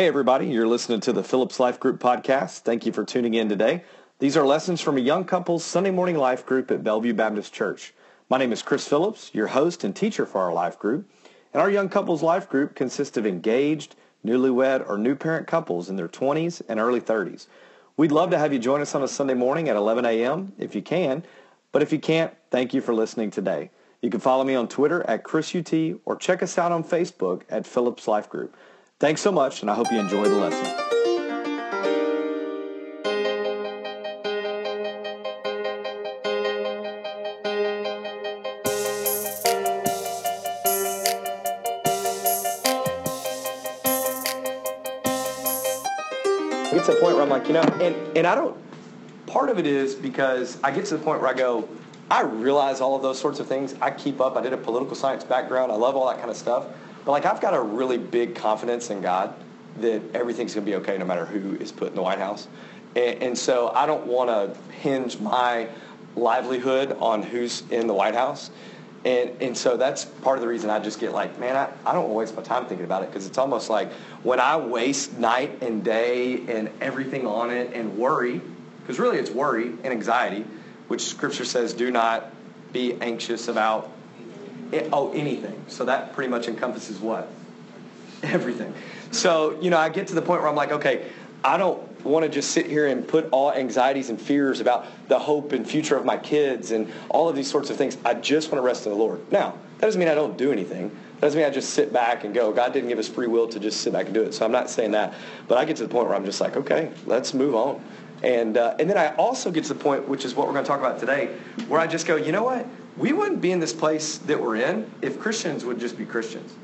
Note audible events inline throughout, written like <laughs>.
Hey, everybody, you're listening to the Phillips Life Group podcast. Thank you for tuning in today. These are lessons from a young couple's Sunday morning life group at Bellevue Baptist Church. My name is Chris Phillips, your host and teacher for our life group. And our young couple's life group consists of engaged, newlywed, or new parent couples in their 20s and early 30s. We'd love to have you join us on a Sunday morning at 11 a.m. if you can. But if you can't, thank you for listening today. You can follow me on Twitter at ChrisUT or check us out on Facebook at Phillips Life Group. Thanks so much, and I hope you enjoy the lesson. It gets to the point where I'm like, you know, and, and I don't, part of it is because I get to the point where I go, I realize all of those sorts of things. I keep up. I did a political science background. I love all that kind of stuff. But like I've got a really big confidence in God that everything's going to be okay no matter who is put in the White House. And, and so I don't want to hinge my livelihood on who's in the White House. And, and so that's part of the reason I just get like, man, I, I don't want to waste my time thinking about it because it's almost like when I waste night and day and everything on it and worry, because really it's worry and anxiety, which Scripture says do not be anxious about it, oh, anything. So that pretty much encompasses what? Everything. So, you know, I get to the point where I'm like, okay, I don't want to just sit here and put all anxieties and fears about the hope and future of my kids and all of these sorts of things. I just want to rest in the Lord. Now, that doesn't mean I don't do anything. That doesn't mean I just sit back and go. God didn't give us free will to just sit back and do it. So I'm not saying that. But I get to the point where I'm just like, okay, let's move on. And, uh, and then I also get to the point, which is what we're going to talk about today, where I just go, you know what? We wouldn't be in this place that we're in if Christians would just be Christians.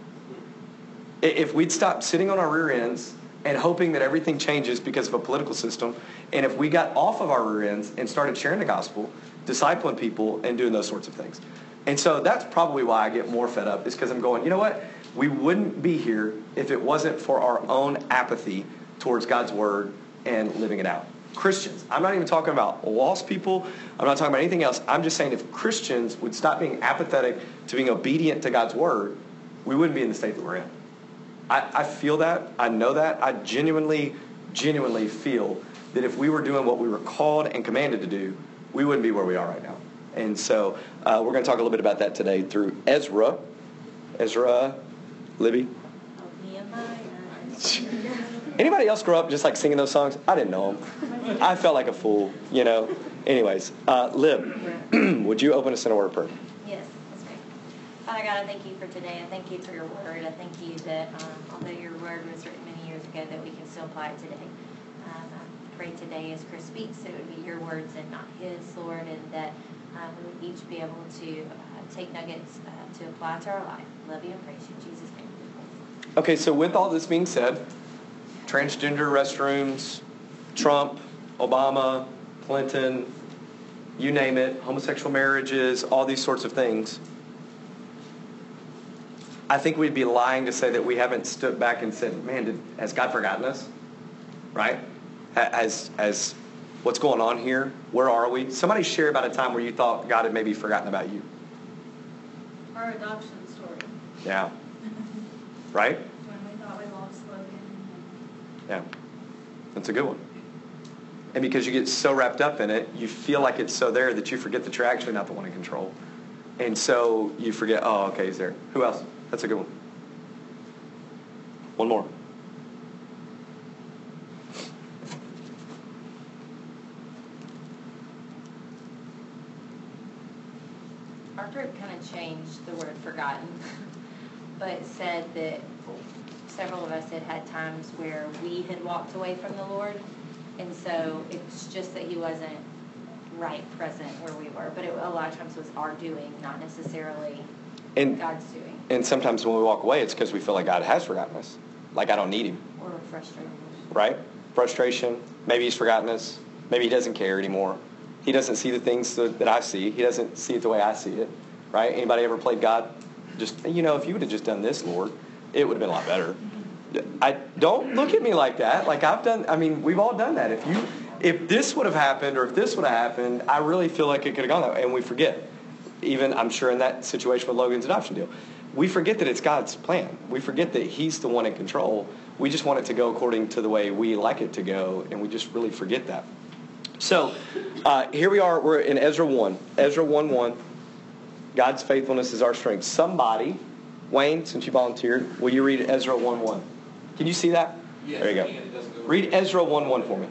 If we'd stop sitting on our rear ends and hoping that everything changes because of a political system, and if we got off of our rear ends and started sharing the gospel, discipling people, and doing those sorts of things. And so that's probably why I get more fed up, is because I'm going, you know what? We wouldn't be here if it wasn't for our own apathy towards God's word and living it out. Christians. I'm not even talking about lost people. I'm not talking about anything else. I'm just saying if Christians would stop being apathetic to being obedient to God's word, we wouldn't be in the state that we're in. I, I feel that. I know that. I genuinely, genuinely feel that if we were doing what we were called and commanded to do, we wouldn't be where we are right now. And so uh, we're going to talk a little bit about that today through Ezra. Ezra, Libby. <laughs> Anybody else grow up just like singing those songs? I didn't know them. I felt like a fool, you know. Anyways, uh, Lib, <clears throat> would you open us in a word of prayer? Yes, that's great. Father God, I thank you for today. I thank you for your word. I thank you that um, although your word was written many years ago, that we can still apply it today. Um, I pray today as Chris speaks that it would be your words and not his, Lord, and that um, we would each be able to uh, take nuggets uh, to apply to our life. Love you and praise you. In Jesus' name. Okay, so with all this being said, transgender restrooms, Trump, Obama, Clinton, you name it, homosexual marriages, all these sorts of things. I think we'd be lying to say that we haven't stood back and said, man, did, has God forgotten us? Right? As, as what's going on here? Where are we? Somebody share about a time where you thought God had maybe forgotten about you. Our adoption story. Yeah. Right? Yeah, that's a good one. And because you get so wrapped up in it, you feel like it's so there that you forget that you're actually not the one in control. And so you forget, oh, okay, he's there. Who else? That's a good one. One more. Our group kind of changed the word forgotten, <laughs> but said that several of us had had times where we had walked away from the Lord, and so it's just that He wasn't right present where we were. But it, a lot of times it was our doing, not necessarily and, God's doing. And sometimes when we walk away, it's because we feel like God has forgotten us, like I don't need Him. Or frustrated. Right? Frustration. Maybe He's forgotten us. Maybe He doesn't care anymore. He doesn't see the things that, that I see. He doesn't see it the way I see it. Right? Anybody ever played God? Just you know, if you would have just done this, Lord, it would have been a lot better. I don't look at me like that. Like I've done. I mean, we've all done that. If you, if this would have happened, or if this would have happened, I really feel like it could have gone that way, and we forget. Even I'm sure in that situation with Logan's adoption deal, we forget that it's God's plan. We forget that He's the one in control. we just want it to go according to the way we like it to go, and we just really forget that. So uh, here we are. We're in Ezra 1. Ezra 1 1. God's faithfulness is our strength. Somebody, Wayne, since you volunteered, will you read Ezra 1 1? Can you see that? Yes, there you go. Read Ezra 1 1 for me.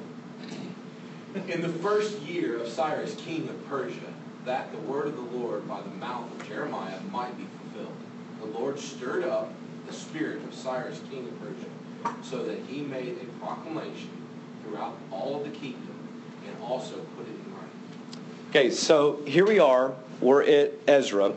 <laughs> In the first year of Cyrus, king of Persia, that the word of the Lord by the mouth of Jeremiah might be fulfilled, the Lord stirred up the spirit of Cyrus, king of Persia, so that he made a proclamation throughout all of the kingdom and also put it in writing. Okay, so here we are. We're at Ezra.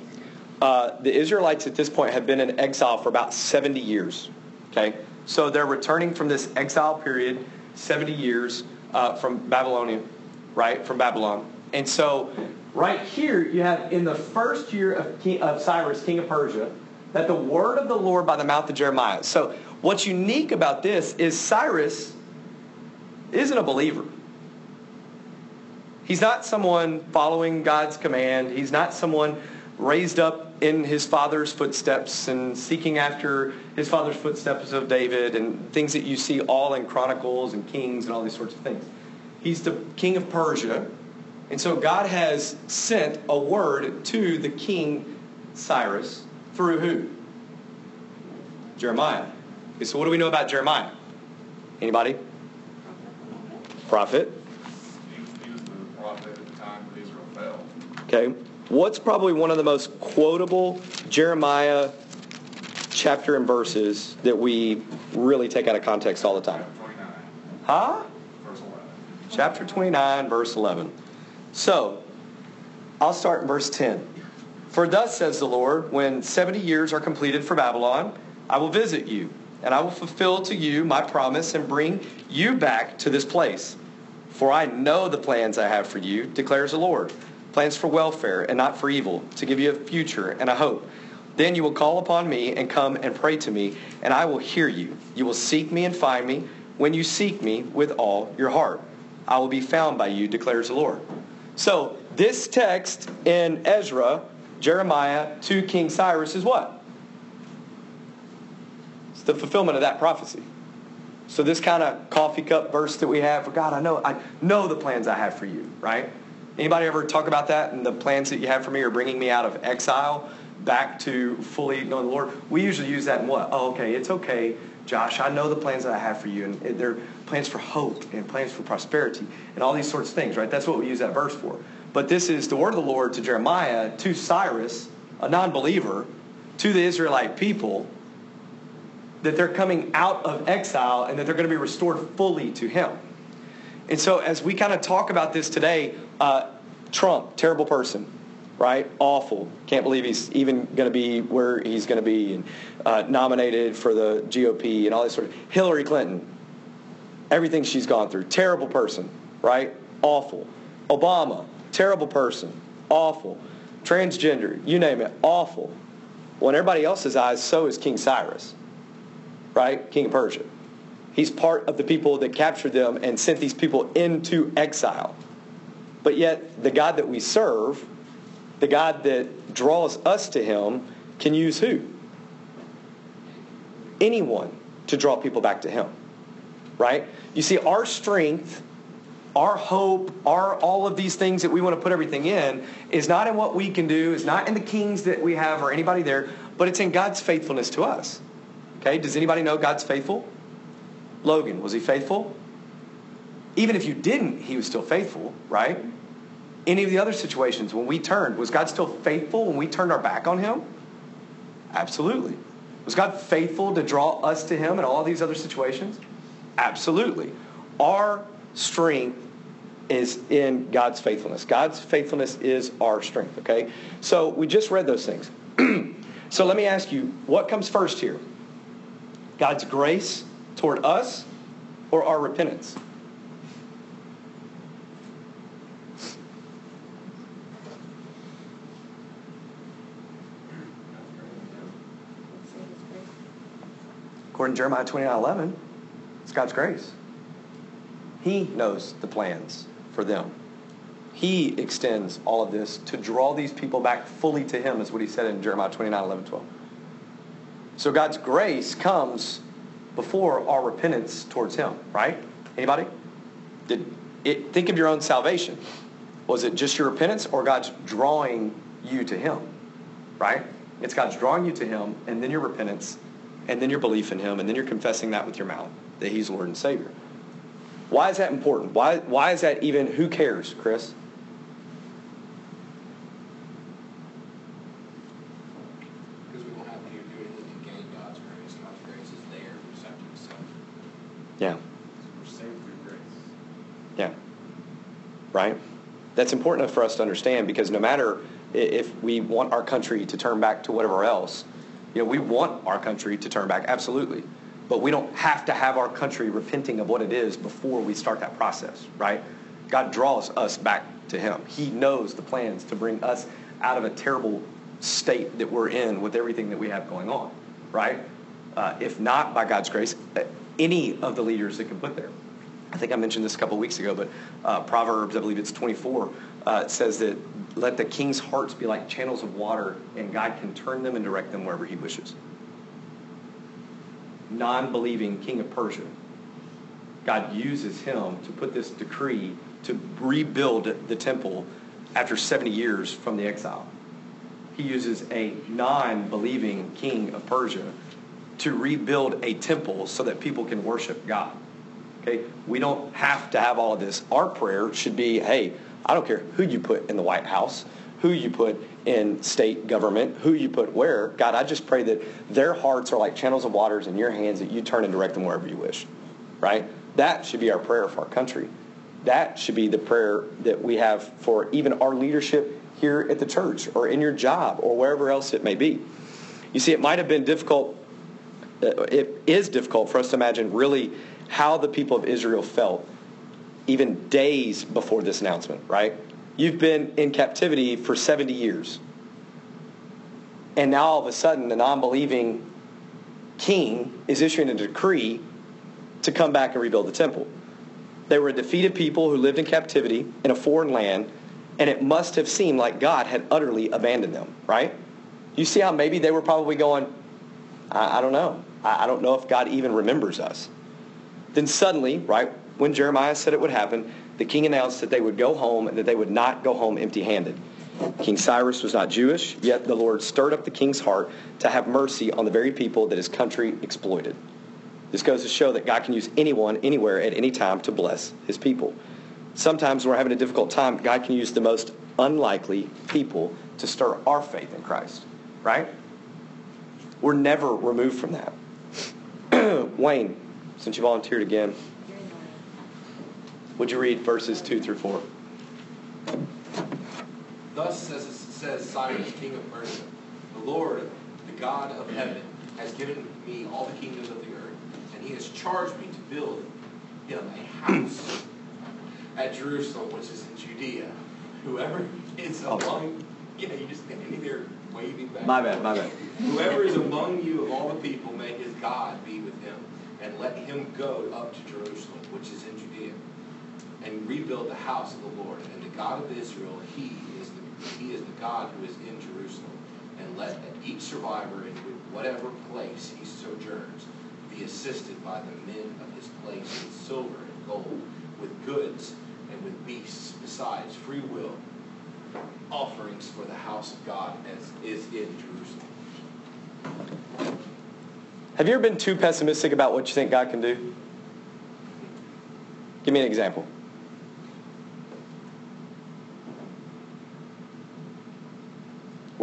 Uh, the Israelites at this point have been in exile for about 70 years. Okay, so they're returning from this exile period, 70 years uh, from Babylonian, right? From Babylon. And so right here you have in the first year of, king, of Cyrus, king of Persia, that the word of the Lord by the mouth of Jeremiah. So what's unique about this is Cyrus isn't a believer. He's not someone following God's command. He's not someone raised up in his father's footsteps and seeking after his father's footsteps of David and things that you see all in Chronicles and Kings and all these sorts of things. He's the king of Persia. And so God has sent a word to the king Cyrus through who? Jeremiah. Okay, so what do we know about Jeremiah? Anybody? Prophet. He was the prophet at the time that Israel fell. Okay. What's probably one of the most quotable Jeremiah chapter and verses that we really take out of context all the time? Chapter 29, Huh? verse 11. Chapter 29, verse 11. So, I'll start in verse 10. For thus says the Lord, when 70 years are completed for Babylon, I will visit you, and I will fulfill to you my promise and bring you back to this place. For I know the plans I have for you, declares the Lord plans for welfare and not for evil, to give you a future and a hope. Then you will call upon me and come and pray to me, and I will hear you. You will seek me and find me when you seek me with all your heart. I will be found by you, declares the Lord. So, this text in Ezra, Jeremiah to King Cyrus is what? It's the fulfillment of that prophecy. So this kind of coffee cup verse that we have for God, I know I know the plans I have for you, right? Anybody ever talk about that and the plans that you have for me are bringing me out of exile back to fully knowing the Lord? We usually use that in what? Oh, okay, it's okay, Josh. I know the plans that I have for you, and they're plans for hope and plans for prosperity and all these sorts of things, right? That's what we use that verse for. But this is the word of the Lord to Jeremiah, to Cyrus, a non-believer, to the Israelite people, that they're coming out of exile and that they're going to be restored fully to Him. And so, as we kind of talk about this today, uh, Trump, terrible person, right? Awful. Can't believe he's even going to be where he's going to be, and uh, nominated for the GOP and all this sort of. Hillary Clinton, everything she's gone through, terrible person, right? Awful. Obama, terrible person, awful. Transgender, you name it, awful. Well, in everybody else's eyes, so is King Cyrus, right? King of Persia. He's part of the people that captured them and sent these people into exile. But yet, the God that we serve, the God that draws us to Him, can use who? Anyone to draw people back to Him. Right? You see, our strength, our hope, our all of these things that we want to put everything in is not in what we can do, it's not in the kings that we have or anybody there, but it's in God's faithfulness to us. Okay? Does anybody know God's faithful? Logan, was he faithful? Even if you didn't, he was still faithful, right? Any of the other situations, when we turned, was God still faithful when we turned our back on him? Absolutely. Was God faithful to draw us to him in all these other situations? Absolutely. Our strength is in God's faithfulness. God's faithfulness is our strength, okay? So we just read those things. <clears throat> so let me ask you, what comes first here? God's grace toward us or our repentance? According to Jeremiah 29 11, it's God's grace. He knows the plans for them. He extends all of this to draw these people back fully to Him, is what He said in Jeremiah 29 11 12. So God's grace comes before our repentance towards him, right? Anybody? Did it, think of your own salvation. Was it just your repentance or God's drawing you to him? Right? It's God's drawing you to him and then your repentance and then your belief in him and then you're confessing that with your mouth that he's Lord and Savior. Why is that important? Why, why is that even, who cares, Chris? Because we don't have to do anything to gain God's grace. God's grace is there, we just have to accept. Yeah. We're saved through grace. Yeah. Right? That's important for us to understand because no matter if we want our country to turn back to whatever else, you know, we want our country to turn back, absolutely. But we don't have to have our country repenting of what it is before we start that process, right? God draws us back to Him. He knows the plans to bring us out of a terrible state that we're in with everything that we have going on, right? Uh, if not by God's grace, uh, any of the leaders that can put there. I think I mentioned this a couple weeks ago, but uh, Proverbs, I believe it's 24, uh, says that let the king's hearts be like channels of water, and God can turn them and direct them wherever he wishes. Non believing king of Persia, God uses him to put this decree to rebuild the temple after 70 years from the exile. He uses a non believing king of Persia to rebuild a temple so that people can worship God. Okay? We don't have to have all of this. Our prayer should be, hey, I don't care who you put in the White House, who you put in state government, who you put where. God, I just pray that their hearts are like channels of waters in your hands that you turn and direct them wherever you wish. Right? That should be our prayer for our country. That should be the prayer that we have for even our leadership here at the church or in your job or wherever else it may be. You see, it might have been difficult uh, it is difficult for us to imagine really how the people of Israel felt even days before this announcement, right? You've been in captivity for 70 years. And now all of a sudden, the non believing king is issuing a decree to come back and rebuild the temple. They were a defeated people who lived in captivity in a foreign land, and it must have seemed like God had utterly abandoned them, right? You see how maybe they were probably going, I, I don't know. I, I don't know if God even remembers us. Then suddenly, right, when Jeremiah said it would happen, the king announced that they would go home and that they would not go home empty handed. King Cyrus was not Jewish, yet the Lord stirred up the king's heart to have mercy on the very people that his country exploited. This goes to show that God can use anyone, anywhere, at any time to bless his people. Sometimes when we're having a difficult time, God can use the most unlikely people to stir our faith in Christ, right? We're never removed from that. <clears throat> Wayne, since you volunteered again, You're in the way. Would you read verses 2 through 4? Thus says, says Cyrus, king of Persia, the Lord, the God of heaven, has given me all the kingdoms of the earth, and he has charged me to build him a house at Jerusalem, which is in Judea. Whoever is among, yeah, you just standing there waving back. My bad, my bad. Whoever is among you of all the people, may his God be with him, and let him go up to Jerusalem, which is in Judea, and rebuild the house of the Lord. And the God of Israel, he is the, he is the God who is in Jerusalem. And let each survivor in whatever place he sojourns be assisted by the men of his place with silver and gold, with goods and with beasts, besides free will offerings for the house of God as is in Jerusalem. Have you ever been too pessimistic about what you think God can do? Give me an example.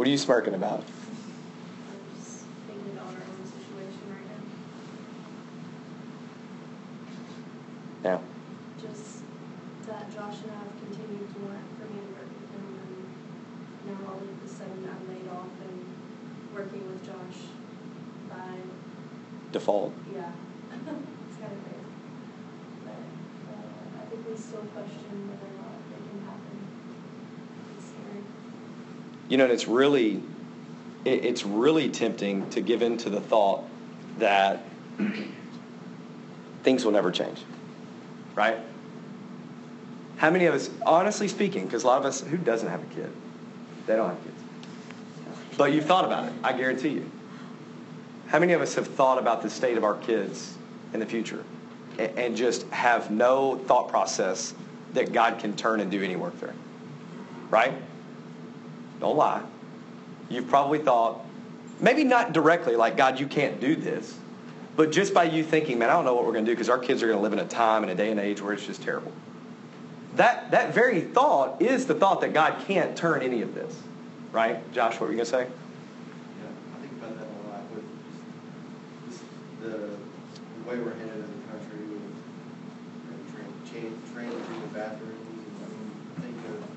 What are you smirking about? I'm just thinking about our own situation right now. Yeah. Just that Josh and I have continued to want for me to work with him and now all of a sudden I'm laid off and working with Josh by, Default. yeah. <laughs> It's kind of crazy. But, uh, I think we still question whether or not it can happen. It's scary. You know, and it's really, it, it's really tempting to give in to the thought that things will never change, right? How many of us, honestly speaking, because a lot of us, who doesn't have a kid? They don't have kids. But you've thought about it, I guarantee you. How many of us have thought about the state of our kids in the future and, and just have no thought process that God can turn and do any work there. Right? Don't lie. You've probably thought, maybe not directly, like, God, you can't do this, but just by you thinking, man, I don't know what we're going to do because our kids are going to live in a time and a day and age where it's just terrible. That, that very thought is the thought that God can't turn any of this. Right? Josh, what were you going to say? Yeah, I think about that a lot with the, the way we're headed as a country with you know, training through the bathrooms. And, I mean, I think of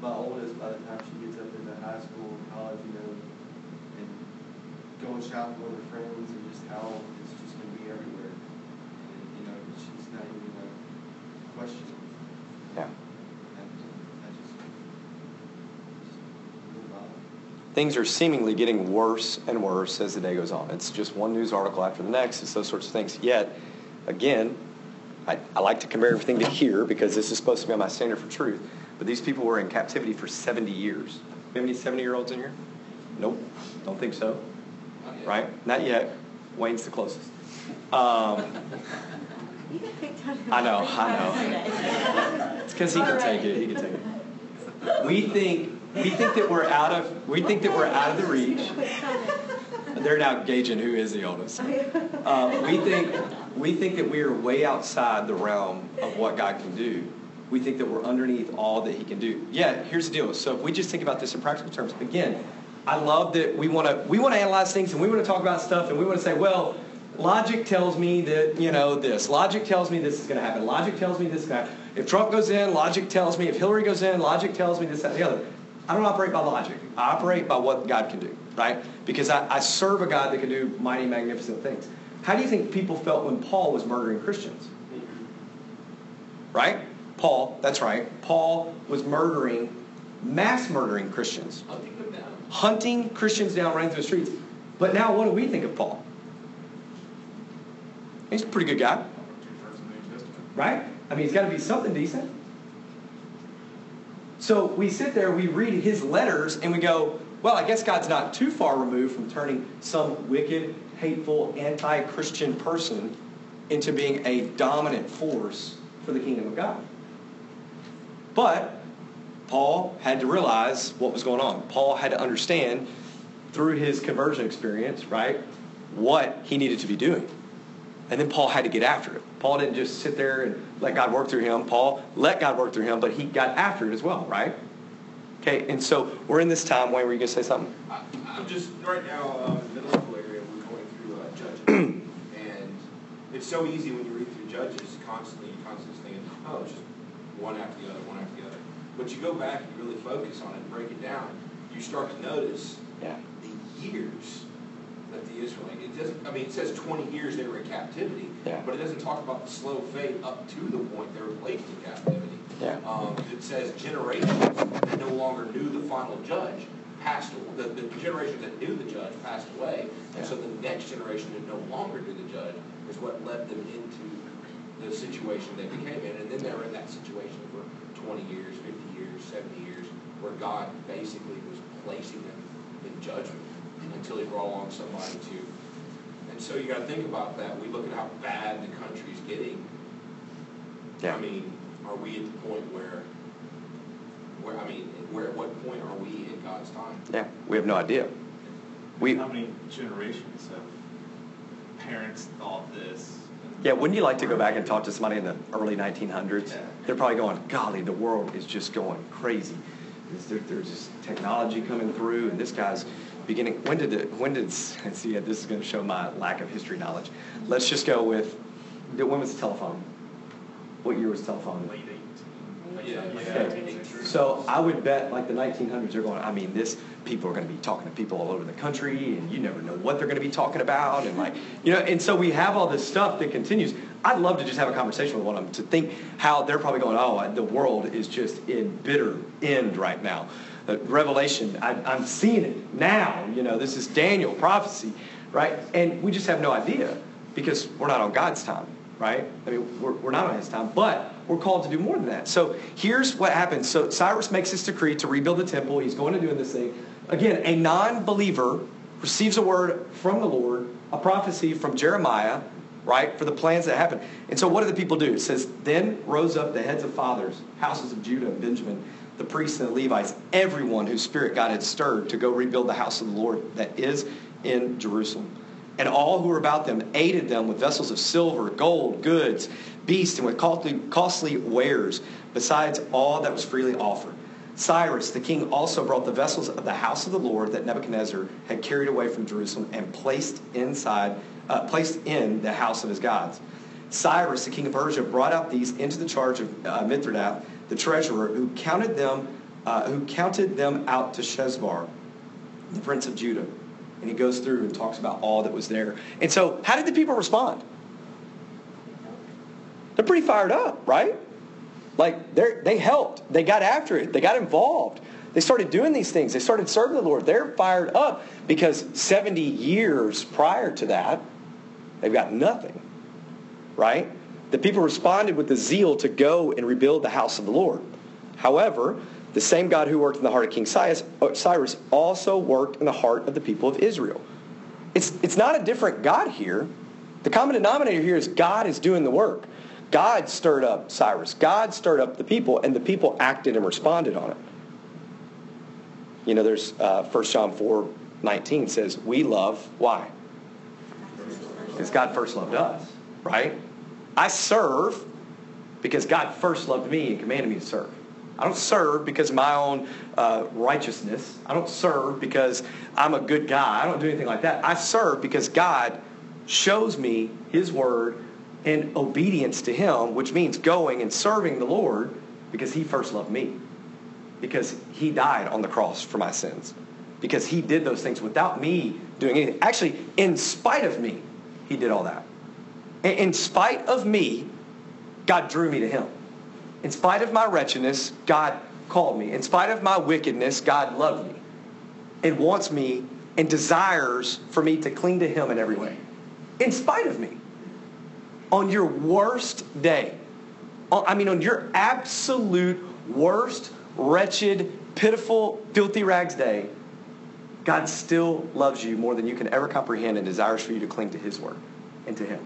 my oldest by the time she gets up into high school and college, you know, and going shopping with her friends and just how it's just going to be everywhere. And, you know, she's not even going to question it. Yeah. And I just, just. Things are seemingly getting worse and worse as the day goes on. It's just one news article after the next. It's those sorts of things. Yet, again, I, I like to compare everything to here because this is supposed to be my standard for truth. But these people were in captivity for 70 years. We have any 70 year olds in here? Nope. Don't think so. Not. Right? Not yet. Wayne's the closest. Um, You get picked on. I know, I know. It's because he can take it. He can take it. We think we think that we're out of we think that we're out of the reach. They're now gauging who is the oldest. Uh, we think we think that we are way outside the realm of what God can do. We think that we're underneath all that He can do. Yet, here's the deal. So if we just think about this in practical terms, again, I love that we want to we want to analyze things and we want to talk about stuff and we want to say, well, logic tells me that you know this. Logic tells me this is going to happen. Logic tells me this is going to happen. If Trump goes in, logic tells me. If Hillary goes in, logic tells me this, that, and the other. I don't operate by logic. I operate by what God can do, right? Because I, I serve a God that can do mighty, magnificent things. How do you think people felt when Paul was murdering Christians? Right? Paul, that's right. Paul was murdering, mass murdering Christians, Hunting them down. hunting Christians down, running through the streets. But now, what do we think of Paul? He's a pretty good guy, Two-thirds of the New Testament. right? I mean, he's got to be something decent. So we sit there, we read his letters, and we go, well, I guess God's not too far removed from turning some wicked, hateful, anti Christian person into being a dominant force for the kingdom of God. But Paul had to realize what was going on. Paul had to understand through his conversion experience, right, what he needed to be doing. And then Paul had to get after it. Paul didn't just sit there and let God work through him. Paul let God work through him, but he got after it as well, right? Okay, and so we're in this time, Wayne, were you going to say something? I- I'm just, right now, uh, in the middle school area, we're going through uh, Judges. <clears throat> And it's so easy when you read through Judges, constantly, you're constantly thinking, oh, it's just one after the other, one after the other. But you go back and you really focus on it and break it down, you start to notice Yeah. the years that the Israelite, it doesn't, I mean, it says twenty years they were in captivity. Yeah. But it doesn't talk about the slow fade up to the point they were placed in captivity. Yeah. Um, it says generations that no longer knew the final judge passed, the, the generation that knew the judge passed away. And so the next generation that no longer knew the judge is what led them into the situation they became in. And then they were in that situation for twenty years, fifty years, seventy years, where God basically was placing them in judgment until he brought along somebody to. And so you gotta think about that. We look at how bad the country's getting. Yeah. I mean, are we at the point where, where, I mean, where, at what point are we in God's time? Yeah, we have no idea. We, How many generations have parents thought this? Yeah, wouldn't you like to go back and talk to somebody in the early 1900s? Yeah. They're probably going, golly, the world is just going crazy. There- There's this technology coming through, and this guy's beginning. When did it? When did? <laughs> See, this is going to show my lack of history knowledge. Let's just go with. When was the telephone? What year was the telephone? Late eighteen. Yeah, Okay. So I would bet like the 1900s are going, I mean, this, people are going to be talking to people all over the country and you never know what they're going to be talking about. And like, you know, and so we have all this stuff that continues. I'd love to just have a conversation with one of them to think how they're probably going, oh, the world is just in bitter end right now. Uh, Revelation, I, I'm seeing it now. You know, this is Daniel prophecy, right? And we just have no idea because we're not on God's time, right? I mean, we're, we're not on his time, but we're called to do more than that. So here's what happens. So Cyrus makes this decree to rebuild the temple. He's going to do this thing. Again, a non believer receives a word from the Lord, a prophecy from Jeremiah, right? For the plans that happen. And so what do the people do? It says, Then rose up the heads of fathers, houses of Judah and Benjamin, the priests and the Levites, everyone whose spirit God had stirred to go rebuild the house of the Lord that is in Jerusalem. And all who were about them aided them with vessels of silver, gold, goods, beasts, and with costly wares, besides all that was freely offered. Cyrus the king also brought the vessels of the house of the Lord that Nebuchadnezzar had carried away from Jerusalem and placed inside, uh, placed in the house of his gods. Cyrus the king of Persia brought out these into the charge of uh, the treasurer, who counted them, uh, who counted them out to Sheshbazzar, the prince of Judah. And he goes through and talks about all that was there. And so, how did the people respond? They're pretty fired up, right? Like they they helped. They got after it. They got involved. They started doing these things. They started serving the Lord. They're fired up because 70 years prior to that, they've got nothing. Right? The people responded with the zeal to go and rebuild the house of the Lord. However, the same God who worked in the heart of King uh, Cyrus also worked in the heart of the people of Israel. It's, it's not a different God here. The common denominator here is God is doing the work. God stirred up Cyrus. God stirred up the people, and the people acted and responded on it. You know, there's uh, 1 John 4 19 says, We love, why? Because God first loved us, right? I serve because God first loved me and commanded me to serve. I don't serve because of my own uh, righteousness. I don't serve because I'm a good guy. I don't do anything like that. I serve because God shows me His word in obedience to Him, which means going and serving the Lord because He first loved me. Because He died on the cross for my sins. Because He did those things without me doing anything. Actually, in spite of me, He did all that. In spite of me, God drew me to Him. In spite of my wretchedness, God called me. In spite of my wickedness, God loved me and wants me and desires for me to cling to Him in every way. In spite of me on your worst day, I mean, on your absolute worst, wretched, pitiful, filthy rags day, God still loves you more than you can ever comprehend and desires for you to cling to His word and to Him.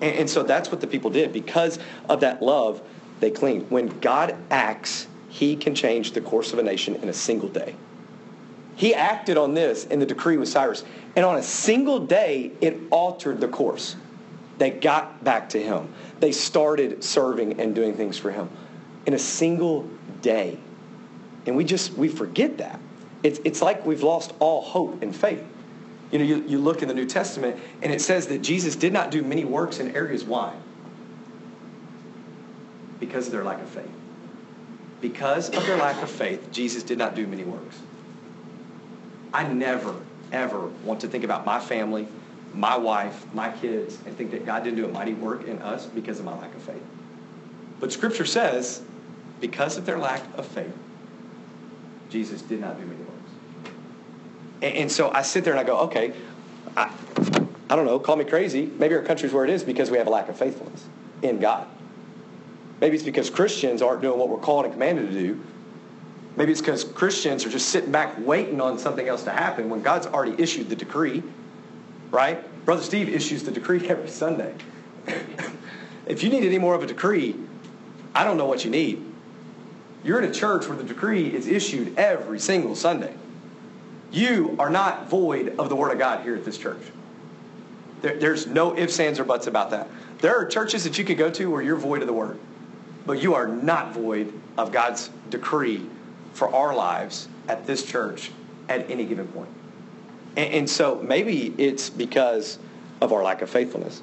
And, and so that's what the people did. Because of that love, they cling. When God acts, He can change the course of a nation in a single day. He acted on this in the decree with Cyrus. And on a single day, it altered the course. They got back to him. They started serving and doing things for him in a single day. And we just, we forget that. It's, it's like we've lost all hope and faith. You know, you, you look in the New Testament and it says that Jesus did not do many works in areas. Why? Because of their lack of faith. Because of their lack of faith, Jesus did not do many works. I never, ever want to think about my family my wife, my kids, and think that God didn't do a mighty work in us because of my lack of faith. But Scripture says, because of their lack of faith, Jesus did not do many works. And, and so I sit there and I go, okay, I, I don't know, call me crazy. Maybe our country's where it is because we have a lack of faithfulness in God. Maybe it's because Christians aren't doing what we're called and commanded to do. Maybe it's because Christians are just sitting back waiting on something else to happen when God's already issued the decree right? Brother Steve issues the decree <laughs> every Sunday. <coughs> if you need any more of a decree, I don't know what you need. You're in a church where the decree is issued every single Sunday. You are not void of the Word of God here at this church. There, there's no ifs, ands, or buts about that. There are churches that you could go to where you're void of the Word, but you are not void of God's decree for our lives at this church at any given point. And, and so maybe it's because of our lack of faithfulness.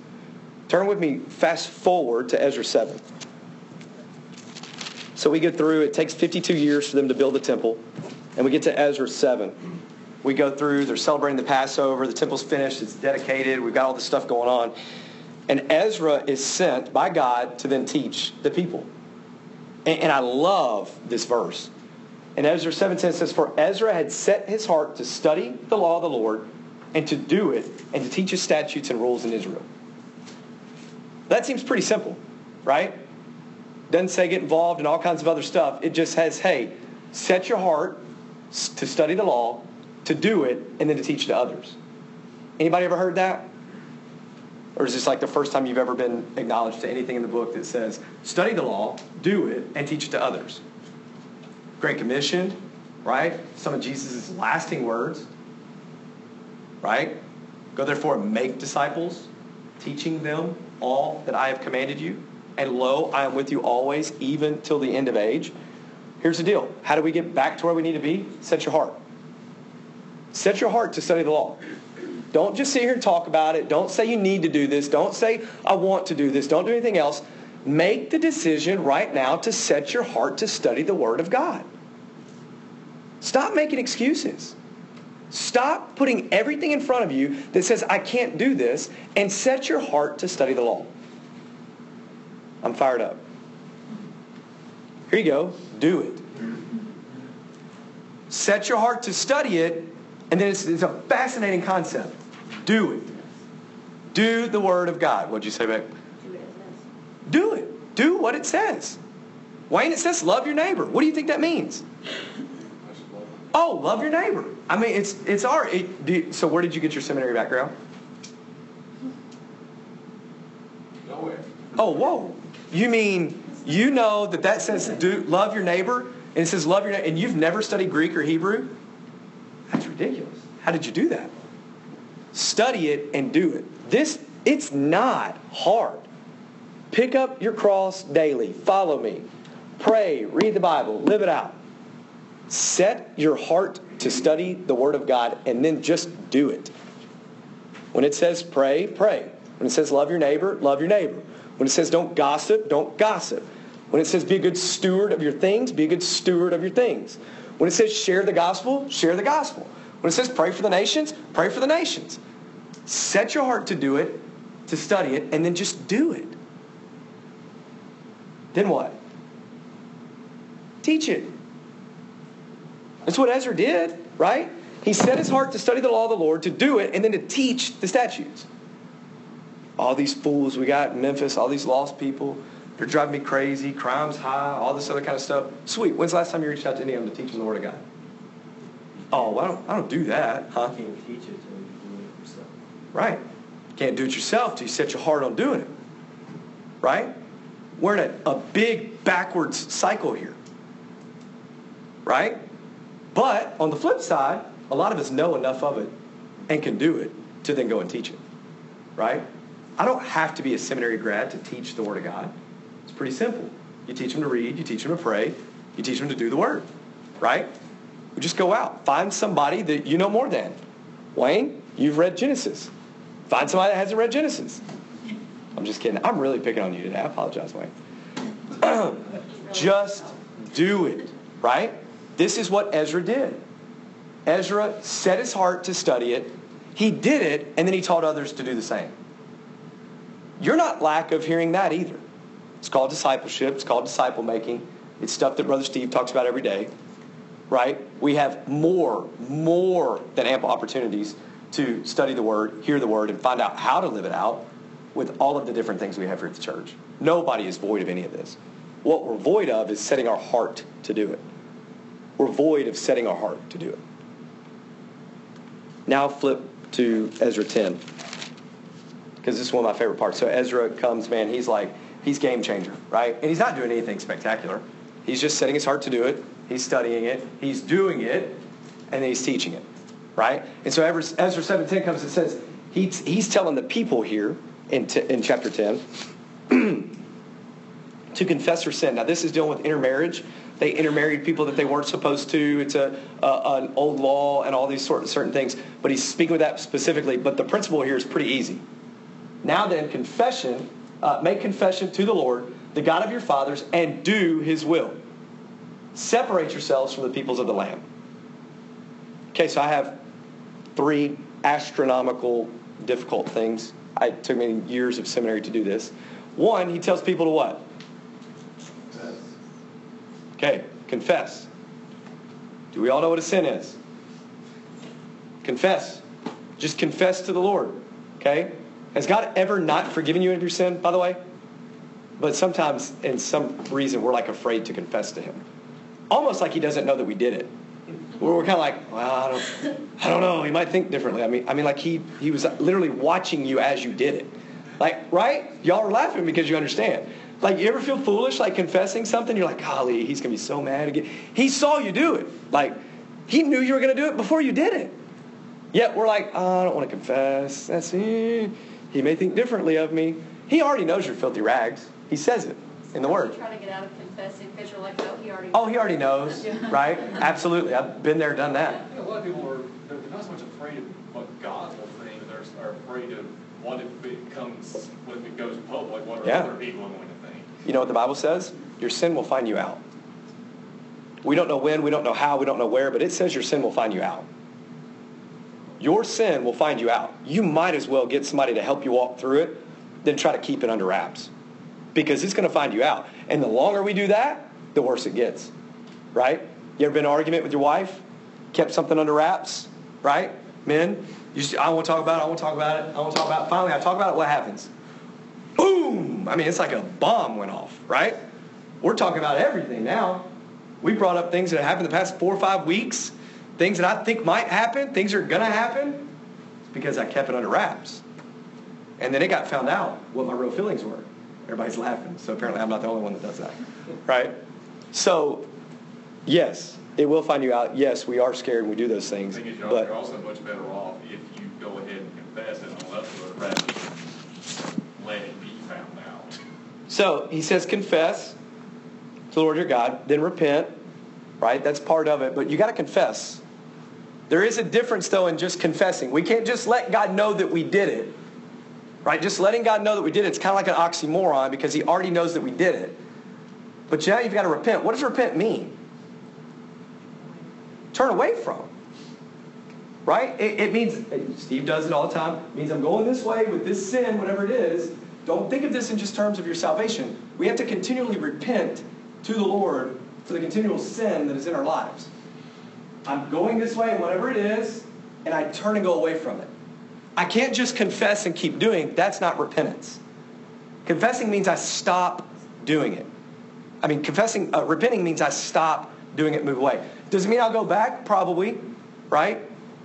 Turn with me fast forward to Ezra 7. So we go through, it takes 52 years for them to build the temple, and we get to Ezra 7. We go through, they're celebrating the Passover, the temple's finished, it's dedicated, we've got all this stuff going on. And Ezra is sent by God to then teach the people. And, and I love this verse. And Ezra 7.10 says, For Ezra had set his heart to study the law of the Lord and to do it and to teach his statutes and rules in Israel. That seems pretty simple, right? Doesn't say get involved in all kinds of other stuff. It just says, hey, set your heart to study the law, to do it, and then to teach to others. Anybody ever heard that? Or is this like the first time you've ever been acknowledged to anything in the book that says, study the law, do it, and teach it to others? Great Commission, right? Some of Jesus' lasting words, right? Go therefore and make disciples, teaching them all that I have commanded you. And lo, I am with you always, even till the end of age. Here's the deal. How do we get back to where we need to be? Set your heart. Set your heart to study the law. Don't just sit here and talk about it. Don't say you need to do this. Don't say I want to do this. Don't do anything else. Make the decision right now to set your heart to study the Word of God. Stop making excuses. Stop putting everything in front of you that says, I can't do this, and set your heart to study the law. I'm fired up. Here you go. Do it. Set your heart to study it, and then it's, it's a fascinating concept. Do it. Do the Word of God. What'd you say, Beck? Do it as. Do it. Do what it says. Wayne, it says love your neighbor. What do you think that means? Oh, love your neighbor. I mean, it's it's our. It, do, so, where did you get your seminary background? Nowhere. Oh, whoa. You mean you know that that says do love your neighbor, and it says love your neighbor, and you've never studied Greek or Hebrew? That's ridiculous. How did you do that? Study it and do it. This it's not hard. Pick up your cross daily. Follow me. Pray, read the Bible, live it out. Set your heart to study the Word of God and then just do it. When it says pray, pray. When it says love your neighbor, love your neighbor. When it says don't gossip, don't gossip. When it says be a good steward of your things, be a good steward of your things. When it says share the gospel, share the gospel. When it says pray for the nations, pray for the nations. Set your heart to do it, to study it, and then just do it. Then what? Teach it. That's what Ezra did, right? He set his heart to study the law of the Lord, to do it, and then to teach the statutes. All these fools we got in Memphis, all these lost people, they're driving me crazy, crime's high, all this other kind of stuff. Sweet. When's the last time you reached out to any of them to teach them the Word of God? Oh, I don't, I don't do that, huh? You can't teach it till you do it yourself. Right. You Can't do it yourself till you set your heart on doing it. Right? We're in a, a big backwards cycle here. Right? But on the flip side, a lot of us know enough of it and can do it to then go and teach it. Right? I don't have to be a seminary grad to teach the Word of God. It's pretty simple. You teach them to read, you teach them to pray, you teach them to do the Word. Right? Just go out. Find somebody that you know more than. Wayne, you've read Genesis. Find somebody that hasn't read Genesis. I'm just kidding. I'm really picking on you today. I apologize, Wayne. <clears throat> just do it, right? This is what Ezra did. Ezra set his heart to study it. He did it, and then he taught others to do the same. You're not lack of hearing that either. It's called discipleship. It's called disciple making. It's stuff that Brother Steve talks about every day, right? We have more, more than ample opportunities to study the Word, hear the Word, and find out how to live it out with all of the different things we have here at the church. Nobody is void of any of this. What we're void of is setting our heart to do it. We're void of setting our heart to do it. Now flip to Ezra 10. Because this is one of my favorite parts. So Ezra comes, man, he's like, he's game changer, right? And he's not doing anything spectacular. He's just setting his heart to do it. He's studying it. He's doing it. And he's teaching it, right? And so Ezra 7.10 comes and says, he's, he's telling the people here in, t- in chapter 10 <clears throat> to confess their sin. Now this is dealing with intermarriage. They intermarried people that they weren't supposed to. It's a, a an old law and all these sort of certain things. But he's speaking with that specifically. But the principle here is pretty easy. Now then, confession, uh, make confession to the Lord, the God of your fathers, and do his will. Separate yourselves from the peoples of the land. Okay, so I have three astronomical difficult things. I took many years of seminary to do this. One, he tells people to what? Confess. Okay, confess. Do we all know what a sin is? Confess. Just confess to the Lord. Okay? Has God ever not forgiven you of your sin, by the way? But sometimes, in some reason, we're like afraid to confess to Him. Almost like He doesn't know that we did it. We're kind of like, well, I don't, I don't know. He might think differently. I mean, I mean, like He He was literally watching you as you did it. Like, right? Y'all are laughing because you understand. Like, you ever feel foolish, like confessing something? You're like, golly, he's to be so mad again. He saw you do it. Like, he knew you were to do it before you did it. Yet we're like, oh, I don't want to confess. That's eh. He may think differently of me. He already knows you're filthy rags. He says it in the Word. Try to get out of confessing because you're like, oh, he already. Oh, he already knows, <laughs> right? Absolutely. I've been there, done that. I think a lot of people are, they're not so much afraid of what God will think, they're are afraid of what if it comes, what if it goes public, what are Yeah. other people going to think? You know what the Bible says? Your sin will find you out. We don't know when, we don't know how, we don't know where, but it says your sin will find you out. Your sin will find you out. You might as well get somebody to help you walk through it than try to keep it under wraps. Because it's going to find you out. And the longer we do that, the worse it gets. Right? You ever been in an argument with your wife? Kept something under wraps? Right? Men? You just, I won't talk about it, I won't talk about it, I won't talk about it. Finally, I talk about it, what happens? boom! I mean, it's like a bomb went off, right? We're talking about everything now. We brought up things that happened the past four or five weeks, things that I think might happen, things are going to happen. Because I kept it under wraps. And then it got found out what my real feelings were. Everybody's laughing, so apparently I'm not the only one that does that, <laughs> right? So, yes, it will find you out. Yes, we are scared and we do those The things. thing is, y'all But are also much better off if you go ahead and confess unless we're rather than let it be found out. So he says, confess to the Lord your God, then repent, right? That's part of it, but you got to confess. There is a difference, though, in just confessing. We can't just let God know that we did it, right? Just letting God know that we did it, it's kind of like an oxymoron because he already knows that we did it. But now you've got to repent. What does repent mean? Turn away from. Right? It, it means, Steve does it all the time, it means I'm going this way with this sin, whatever it is. Don't think of this in just terms of your salvation. We have to continually repent to the Lord for the continual sin that is in our lives. I'm going this way, whatever it is, and I turn and go away from it. I can't just confess and keep doing. That's not repentance. Confessing means I stop doing it. I mean, confessing, uh, repenting means I stop doing it, move away. Does it mean I'll go back? Probably, right?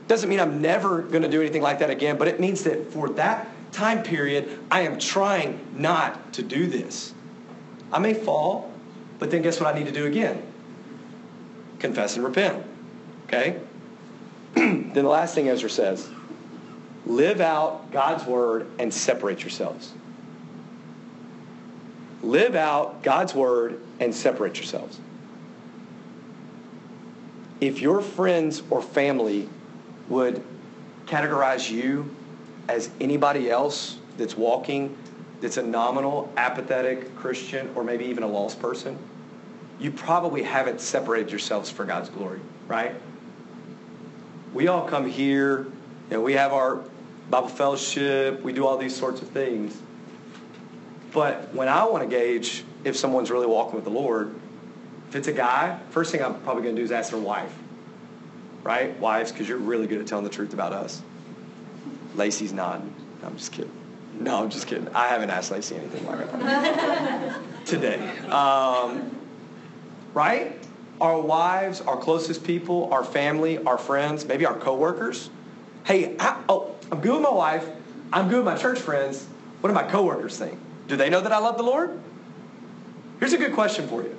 Doesn't mean I'm never going to do anything like that again, but it means that for that time period, I am trying not to do this. I may fall, but then guess what I need to do again? Confess and repent. Okay? <clears throat> then the last thing Ezra says live out God's word and separate yourselves. Live out God's word and separate yourselves. If your friends or family would categorize you as anybody else that's walking, that's a nominal, apathetic Christian, or maybe even a lost person, you probably haven't separated yourselves for God's glory, right? We all come here and we have our Bible fellowship, we do all these sorts of things. But when I want to gauge if someone's really walking with the Lord, if it's a guy, first thing I'm probably going to do is ask their wife. Right? Wives, because you're really good at telling the truth about us. Lacey's nodding. I'm just kidding. No, I'm just kidding. I haven't asked Lacey anything like that <laughs> today. Um, right? Our wives, our closest people, our family, our friends, maybe our coworkers. Hey, I, oh, I'm good with my wife. I'm good with my church friends. What do my coworkers think? Do they know that I love the Lord? Here's a good question for you.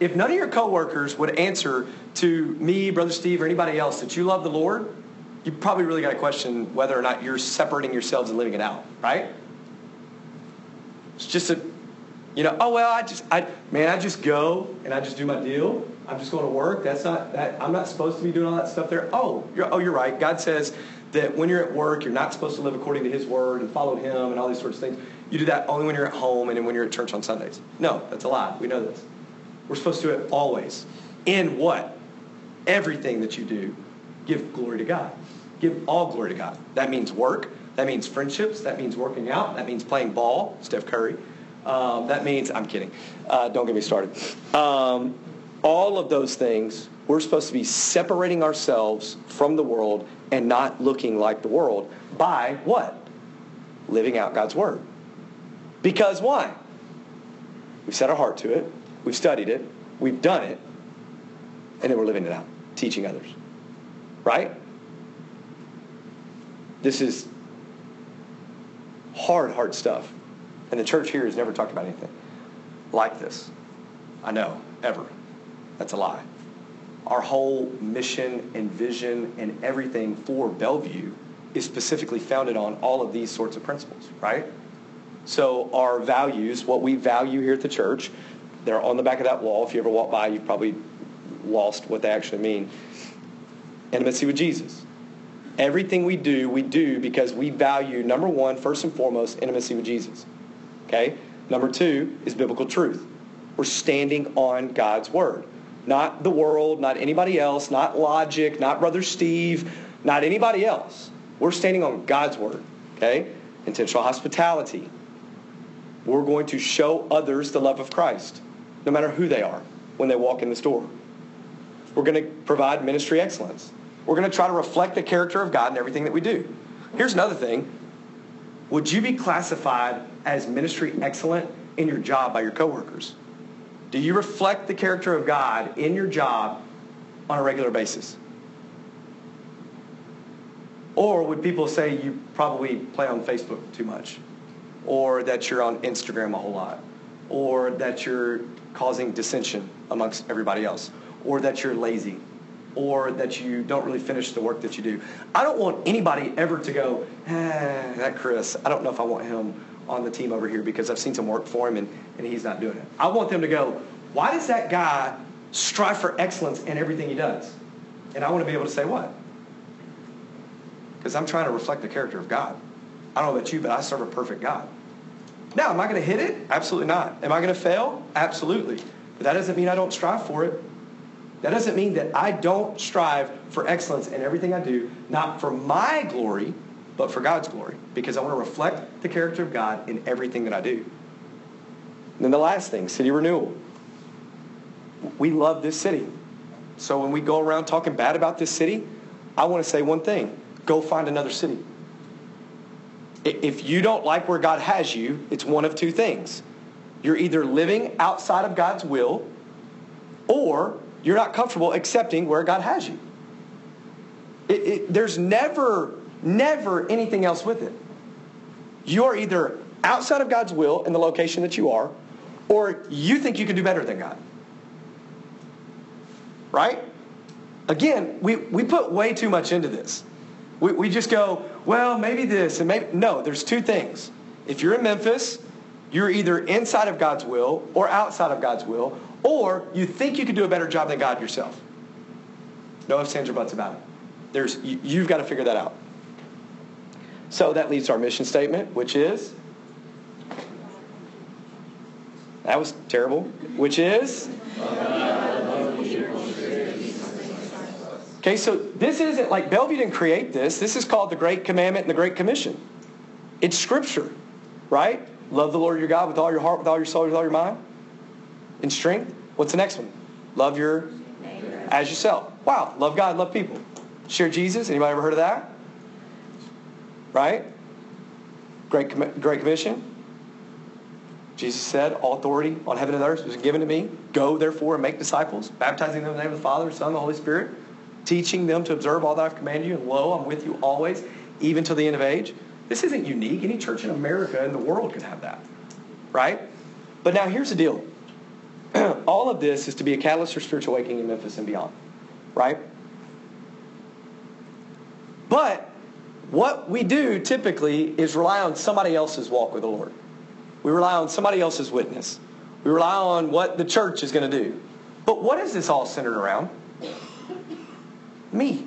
If none of your coworkers would answer to me, Brother Steve, or anybody else that you love the Lord, you probably really got to question whether or not you're separating yourselves and living it out, right? It's just a, you know, oh well, I just, I man, I just go and I just do my deal. I'm just going to work. That's not that. I'm not supposed to be doing all that stuff there. Oh, you're, oh, you're right. God says that when you're at work, you're not supposed to live according to His word and follow Him and all these sorts of things. You do that only when you're at home and when you're at church on Sundays. No, that's a lie. We know this. We're supposed to do it always. In what? Everything that you do, give glory to God. Give all glory to God. That means work. That means friendships. That means working out. That means playing ball. Steph Curry. Um, that means, I'm kidding. Uh, don't get me started. Um, all of those things, we're supposed to be separating ourselves from the world and not looking like the world by what? Living out God's Word. Because why? We've set our heart to it. We've studied it. We've done it. And then we're living it out, teaching others. Right? This is hard, hard stuff. And the church here has never talked about anything like this. I know, ever. That's a lie. Our whole mission and vision and everything for Bellevue is specifically founded on all of these sorts of principles, right? So our values, what we value here at the church, they're on the back of that wall. If you ever walk by, you've probably lost what they actually mean. Intimacy with Jesus. Everything we do, we do because we value, number one, first and foremost, intimacy with Jesus. Okay? Number two is biblical truth. We're standing on God's word. Not the world, not anybody else, not logic, not Brother Steve, not anybody else. We're standing on God's word. Okay? Intentional hospitality. We're going to show others the love of Christ, no matter who they are, when they walk in the store. We're going to provide ministry excellence. We're going to try to reflect the character of God in everything that we do. Here's another thing. Would you be classified as ministry excellent in your job by your coworkers? Do you reflect the character of God in your job on a regular basis? Or would people say you probably play on Facebook too much? Or that you're on Instagram a whole lot? Or that you're causing dissension amongst everybody else? Or that you're lazy? Or that you don't really finish the work that you do? I don't want anybody ever to go, eh, that Chris, I don't know if I want him on the team over here because I've seen some work for him and, and he's not doing it. I want them to go, why does that guy strive for excellence in everything he does? And I want to be able to say what? Because I'm trying to reflect the character of God. I don't know about you, but I serve a perfect God. Now, am I going to hit it? Absolutely not. Am I going to fail? Absolutely. But that doesn't mean I don't strive for it. That doesn't mean that I don't strive for excellence in everything I do, not for my glory, but for God's glory, because I want to reflect the character of God in everything that I do. And then the last thing, city renewal. We love this city. So when we go around talking bad about this city, I want to say one thing go find another city. If you don't like where God has you, it's one of two things. You're either living outside of God's will, or you're not comfortable accepting where God has you. It, it, there's never, never anything else with it. You're either outside of God's will in the location that you are, or you think you can do better than God. Right? Again, we, we put way too much into this. We, we just go, well, maybe this and maybe. No, there's two things. If you're in Memphis, you're either inside of God's will or outside of God's will, or you think you can do a better job than God yourself. No ifs, ands, or buts about it. There's, you, you've got to figure that out. So that leads to our mission statement, which is that was terrible. Which is Okay, so this isn't like Bellevue didn't create this. This is called the Great Commandment and the Great Commission. It's scripture, right? Love the Lord your God with all your heart, with all your soul, with all your mind, in strength. What's the next one? Love your as yourself. Wow, love God, love people. Share Jesus. Anybody ever heard of that? Right? Great, Great Commission. Jesus said, All authority on heaven and earth was given to me. Go, therefore, and make disciples, baptizing them in the name of the Father, Son, and the Holy Spirit teaching them to observe all that I've commanded you, and lo, I'm with you always, even to the end of age. This isn't unique. Any church in America in the world could have that, right? But now here's the deal. <clears throat> all of this is to be a catalyst for spiritual awakening in Memphis and beyond, right? But what we do typically is rely on somebody else's walk with the Lord. We rely on somebody else's witness. We rely on what the church is going to do. But what is this all centered around? me.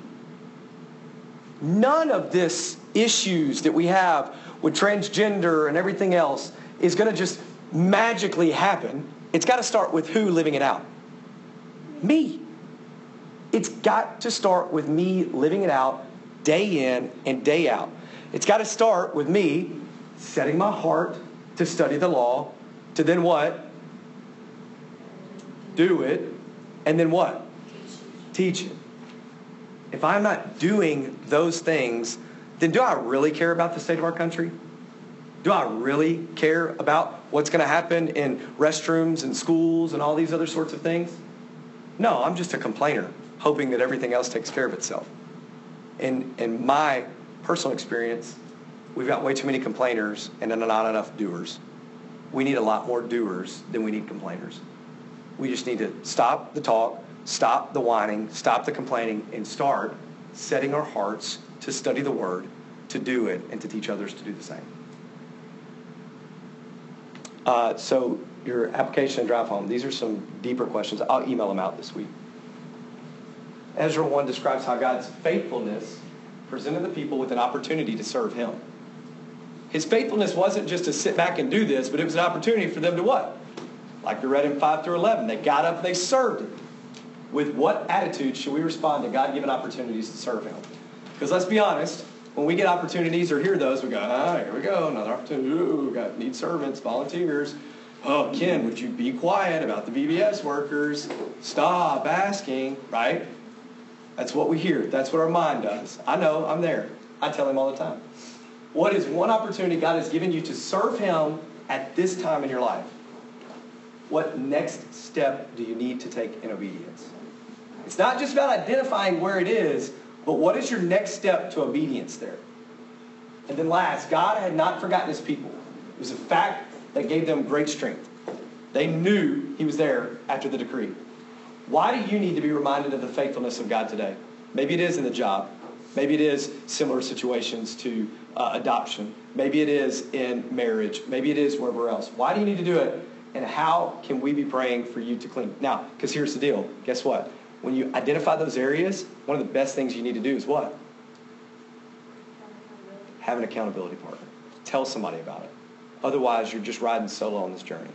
None of this issues that we have with transgender and everything else is going to just magically happen. It's got to start with who living it out? Me. It's got to start with me living it out day in and day out. It's got to start with me setting my heart to study the law, to then what? Do it, and then what? Teach it if I'm not doing those things, then do I really care about the state of our country? Do I really care about what's going to happen in restrooms and schools and all these other sorts of things? No, I'm just a complainer, hoping that everything else takes care of itself. In, in my personal experience, we've got way too many complainers and not enough doers. We need a lot more doers than we need complainers. We just need to stop the talk, stop the whining, stop the complaining, and start setting our hearts to study the Word, to do it, and to teach others to do the same. Uh, so your application and drive home, these are some deeper questions. I'll email them out this week. Ezra 1 describes how God's faithfulness presented the people with an opportunity to serve him. His faithfulness wasn't just to sit back and do this, but it was an opportunity for them to what? Like we read in 5 through 11, they got up, they served it. With what attitude should we respond to God given opportunities to serve him? Because let's be honest, when we get opportunities or hear those, we go, ah, here we go, another opportunity. Ooh, got need servants, volunteers. Oh, Ken, would you be quiet about the VBS workers? Stop asking, right? That's what we hear. That's what our mind does. I know, I'm there. I tell him all the time. What is one opportunity God has given you to serve him at this time in your life? What next step do you need to take in obedience? It's not just about identifying where it is, but what is your next step to obedience there? And then last, God had not forgotten his people. It was a fact that gave them great strength. They knew he was there after the decree. Why do you need to be reminded of the faithfulness of God today? Maybe it is in the job. Maybe it is similar situations to uh, adoption. Maybe it is in marriage. Maybe it is wherever else. Why do you need to do it? And how can we be praying for you to clean? Now, because here's the deal. Guess what? When you identify those areas, one of the best things you need to do is what? Have an accountability partner. Tell somebody about it. Otherwise, you're just riding solo on this journey,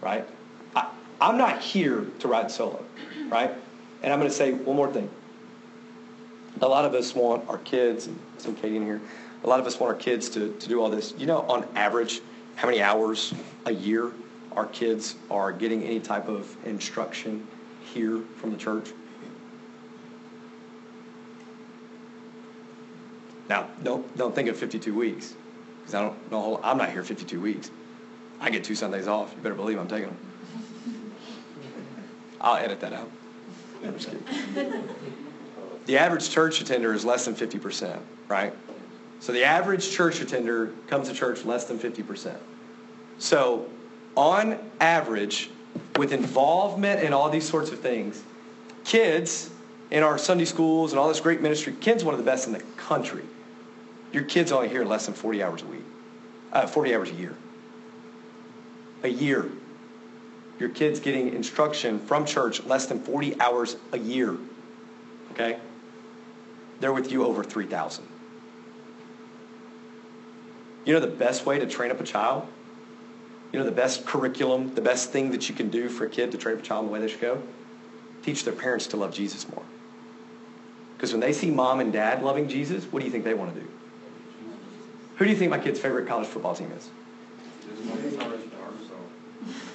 right? I, I'm not here to ride solo, right? And I'm going to say one more thing. A lot of us want our kids, and some Katie in here, a lot of us want our kids to, to do all this. You know, on average, how many hours a year our kids are getting any type of instruction here from the church? Now, don't, don't think of 52 weeks, because I don't know, I'm not here 52 weeks. I get two Sundays off. You better believe I'm taking them. I'll edit that out. I'm just kidding. The average church attender is less than 50%, right? So the average church attender comes to church less than 50%. So on average, with involvement in all these sorts of things, kids in our Sunday schools and all this great ministry, kids one of the best in the country. Your kids only here less than 40 hours a week, uh, 40 hours a year. A year. Your kids getting instruction from church less than 40 hours a year. Okay? They're with you over 3,000. You know the best way to train up a child? You know the best curriculum, the best thing that you can do for a kid to train up a child in the way they should go? Teach their parents to love Jesus more. Because when they see mom and dad loving Jesus, what do you think they want to do? Who do you think my kid's favorite college football team is?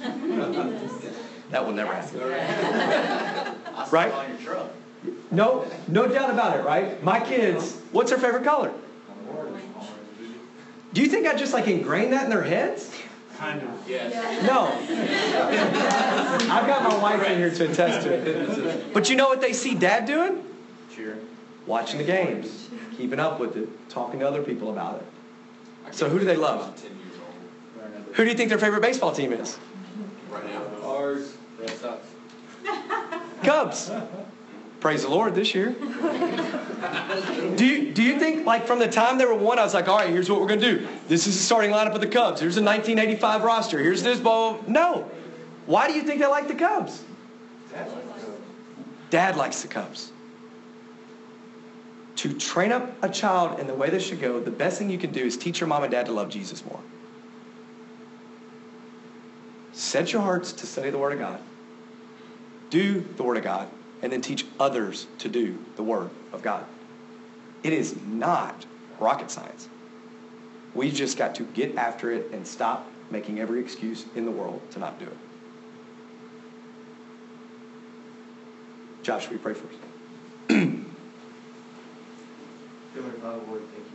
<laughs> That will never happen. Right? No, no doubt about it, right? My kids, what's their favorite color? Do you think I just like ingrained that in their heads? Kind of. Yes. No. I've got my wife in here to attest to it. But you know what they see dad doing? Cheer. Watching the games, keeping up with it, talking to other people about it. So who do they love? About 10 years old Who do you think their favorite baseball team is? Right now. Ours, Red Sox. <laughs> Cubs. Praise the Lord this year. <laughs> Do you, do you think, like, from the time they were one, I was like, all right, here's what we're going to do. This is the starting lineup of the Cubs. Here's the 1985 roster. Here's this ball. No. Why do you think they like the Cubs? Dad likes the Cubs. To train up a child in the way they should go, the best thing you can do is teach your mom and dad to love Jesus more. Set your hearts to study the Word of God. Do the Word of God and then teach others to do the Word of God. It is not rocket science. We just got to get after it and stop making every excuse in the world to not do it. Josh, we pray first. Dear Heavenly Father, Lord, thank you